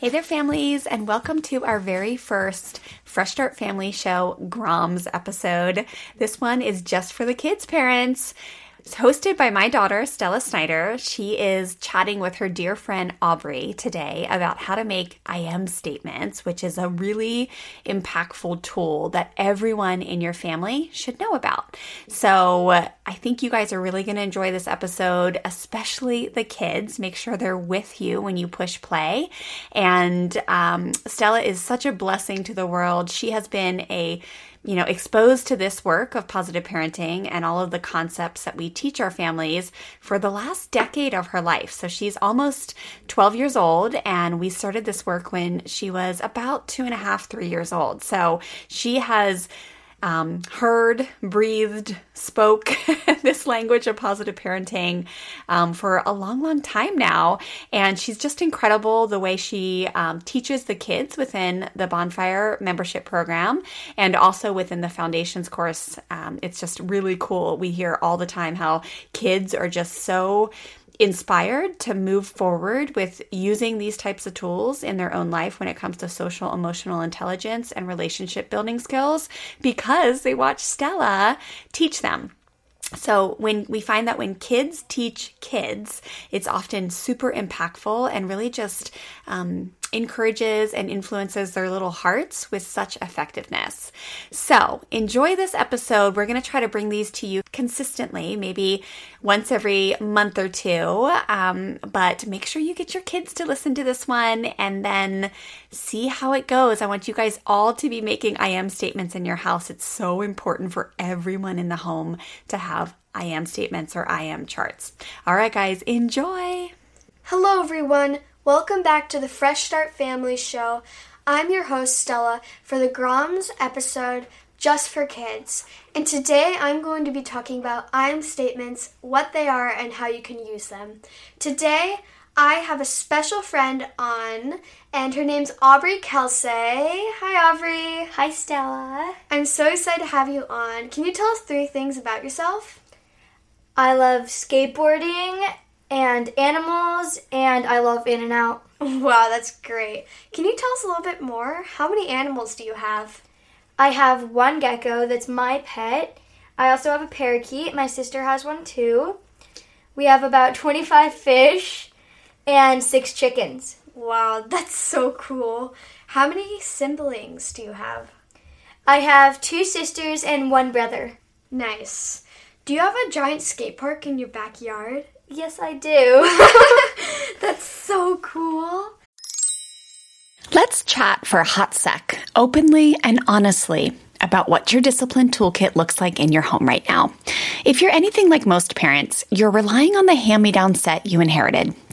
Hey there, families, and welcome to our very first Fresh Start Family Show Groms episode. This one is just for the kids' parents. It's hosted by my daughter, Stella Snyder. She is chatting with her dear friend Aubrey today about how to make I am statements, which is a really impactful tool that everyone in your family should know about. So I think you guys are really going to enjoy this episode, especially the kids. Make sure they're with you when you push play. And um, Stella is such a blessing to the world. She has been a you know, exposed to this work of positive parenting and all of the concepts that we teach our families for the last decade of her life. So she's almost 12 years old, and we started this work when she was about two and a half, three years old. So she has um, heard, breathed, spoke this language of positive parenting um, for a long, long time now. And she's just incredible the way she um, teaches the kids within the Bonfire membership program and also within the foundations course. Um, it's just really cool. We hear all the time how kids are just so inspired to move forward with using these types of tools in their own life when it comes to social emotional intelligence and relationship building skills because they watch Stella teach them. So when we find that when kids teach kids, it's often super impactful and really just um, encourages and influences their little hearts with such effectiveness. So enjoy this episode. We're going to try to bring these to you consistently, maybe once every month or two. Um, but make sure you get your kids to listen to this one and then see how it goes. I want you guys all to be making I am statements in your house. It's so important for everyone in the home to have I am statements or I am charts. All right, guys, enjoy. Hello, everyone. Welcome back to the Fresh Start Family Show. I'm your host, Stella, for the Groms episode Just for Kids. And today I'm going to be talking about I am statements, what they are, and how you can use them. Today, I have a special friend on, and her name's Aubrey Kelsey. Hi, Aubrey. Hi, Stella. I'm so excited to have you on. Can you tell us three things about yourself? I love skateboarding and animals, and I love In-N-Out. Wow, that's great. Can you tell us a little bit more? How many animals do you have? I have one gecko that's my pet. I also have a parakeet. My sister has one too. We have about 25 fish and six chickens. Wow, that's so cool. How many siblings do you have? I have two sisters and one brother. Nice. Do you have a giant skate park in your backyard? Yes, I do. That's so cool. Let's chat for a hot sec, openly and honestly, about what your discipline toolkit looks like in your home right now. If you're anything like most parents, you're relying on the hand me down set you inherited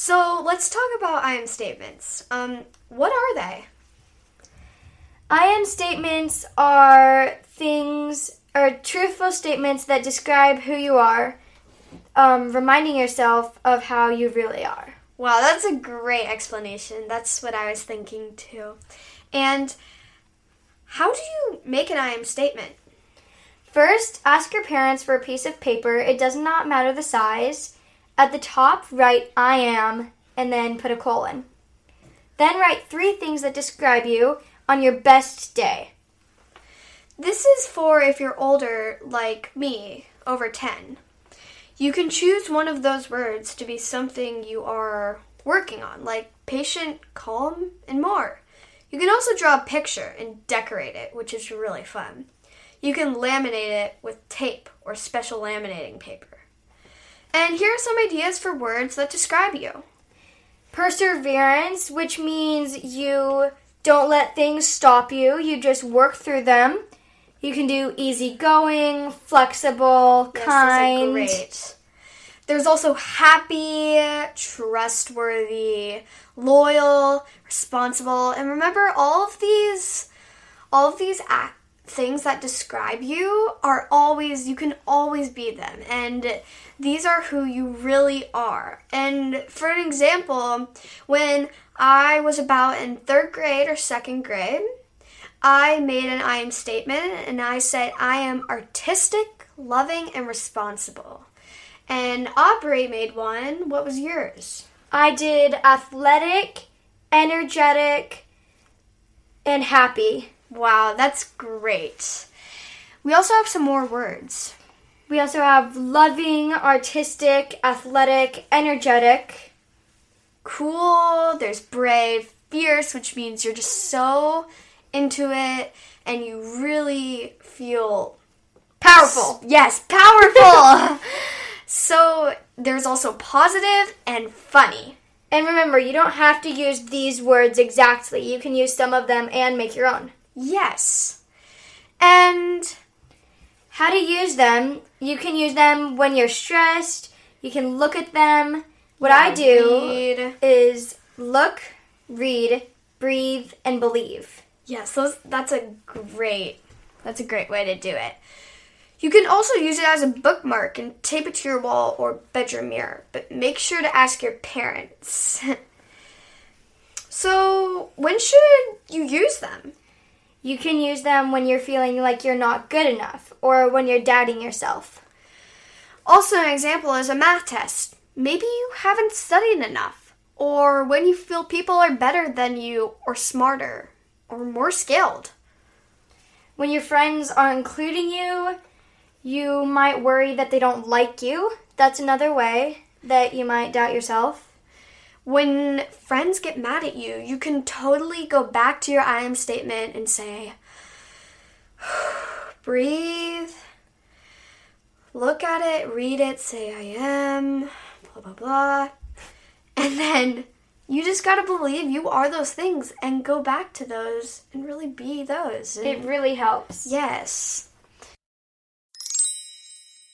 So let's talk about I am statements. Um, what are they? I am statements are things or truthful statements that describe who you are, um, reminding yourself of how you really are. Wow, that's a great explanation. That's what I was thinking too. And how do you make an I am statement? First, ask your parents for a piece of paper. It does not matter the size. At the top, write I am and then put a colon. Then write three things that describe you on your best day. This is for if you're older, like me, over 10. You can choose one of those words to be something you are working on, like patient, calm, and more. You can also draw a picture and decorate it, which is really fun. You can laminate it with tape or special laminating paper. And here are some ideas for words that describe you perseverance, which means you don't let things stop you, you just work through them. You can do easygoing, flexible, yes, kind. Great. There's also happy, trustworthy, loyal, responsible, and remember all of these all of these acts things that describe you are always, you can always be them. And these are who you really are. And for an example, when I was about in third grade or second grade, I made an I am statement and I said, I am artistic, loving, and responsible. And Aubrey made one. What was yours? I did athletic, energetic, and happy. Wow, that's great. We also have some more words. We also have loving, artistic, athletic, energetic. Cool, there's brave, fierce, which means you're just so into it and you really feel powerful. Yes, powerful. so there's also positive and funny. And remember, you don't have to use these words exactly. You can use some of them and make your own. Yes. And how to use them? You can use them when you're stressed. You can look at them. What yeah, I do read. is look, read, breathe, and believe. Yes, those, that's a great that's a great way to do it. You can also use it as a bookmark and tape it to your wall or bedroom mirror, but make sure to ask your parents. so, when should you use them? You can use them when you're feeling like you're not good enough or when you're doubting yourself. Also, an example is a math test. Maybe you haven't studied enough, or when you feel people are better than you, or smarter, or more skilled. When your friends are including you, you might worry that they don't like you. That's another way that you might doubt yourself when friends get mad at you, you can totally go back to your I am statement and say, breathe, look at it, read it, say I am, blah, blah, blah. And then you just got to believe you are those things and go back to those and really be those. And It really helps. yes.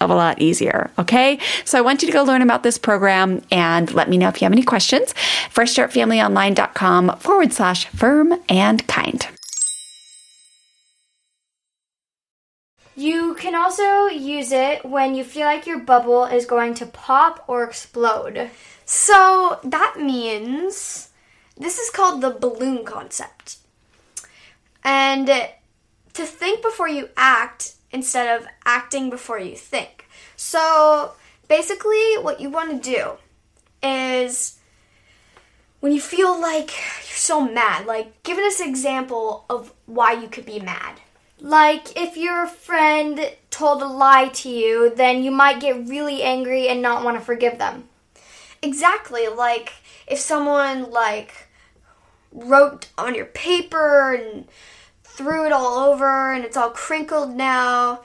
of a lot easier. Okay. So I want you to go learn about this program and let me know if you have any questions. FreshStartFamilyOnline.com forward slash firm and kind. You can also use it when you feel like your bubble is going to pop or explode. So that means this is called the balloon concept. And to think before you act instead of acting before you think. So basically, what you want to do is when you feel like you're so mad, like give us an example of why you could be mad. Like if your friend told a lie to you, then you might get really angry and not want to forgive them. Exactly, like if someone like wrote on your paper and threw it all over and it's all crinkled now.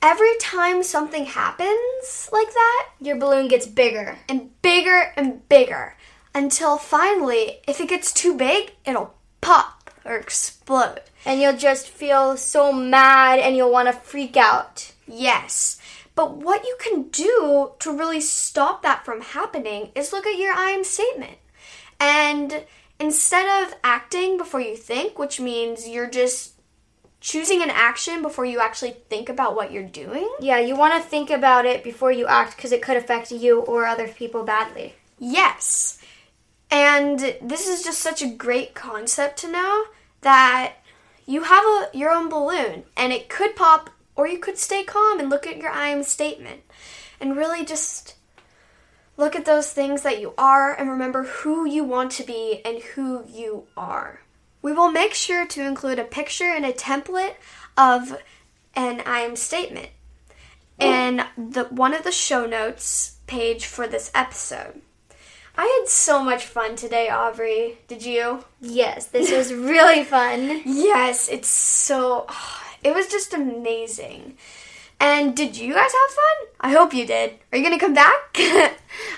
Every time something happens like that, Your balloon gets bigger. and bigger and bigger until finally, if it gets too big, it'll pop or explode. And you'll just feel so mad and you'll want to freak out. Yes. But what you can do to really stop that from happening is look at your I am statement. And instead of acting before you think, which means you're just choosing an action before you actually think about what you're doing, Yeah, you want to think about it before you act because it could affect you or other people badly. Yes. And this is just such a great concept to know that you have a, your own balloon and it could pop or you could stay calm and look at your I am statement and really just look at those things that you are and remember who you want to be and who you are. We will make sure to include a picture and a template of an I am statement in the one of the show notes page for this episode. I had so much fun today, Aubrey. Did you? Yes, this was really fun. Yes, it's so. It was just amazing. And did you guys have fun? I hope you did. Are you gonna come back?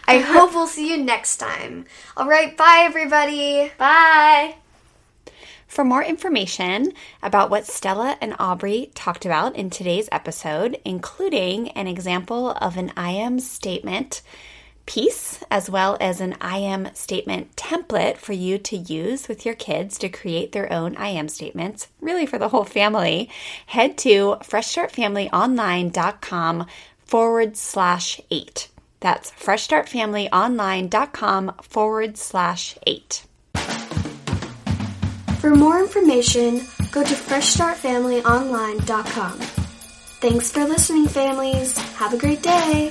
I hope we'll see you next time. All right, bye, everybody. Bye. For more information about what Stella and Aubrey talked about in today's episode, including an example of an I am statement, piece, as well as an I am statement template for you to use with your kids to create their own I am statements, really for the whole family, head to freshstartfamilyonline.com forward slash eight. That's freshstartfamilyonline.com forward slash eight. For more information, go to freshstartfamilyonline.com. Thanks for listening, families. Have a great day.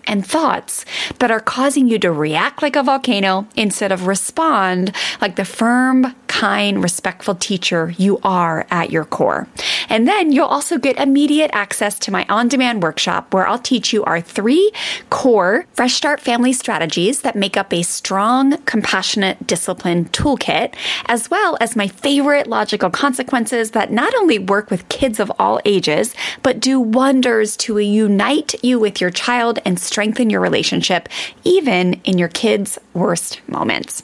and thoughts that are causing you to react like a volcano instead of respond like the firm, kind, respectful teacher you are at your core. And then you'll also get immediate access to my on demand workshop where I'll teach you our three core Fresh Start family strategies that make up a strong, compassionate discipline toolkit, as well as my favorite logical consequences that not only work with kids of all ages, but do wonders to unite you with your child and strengthen your relationship, even in your kids' worst moments.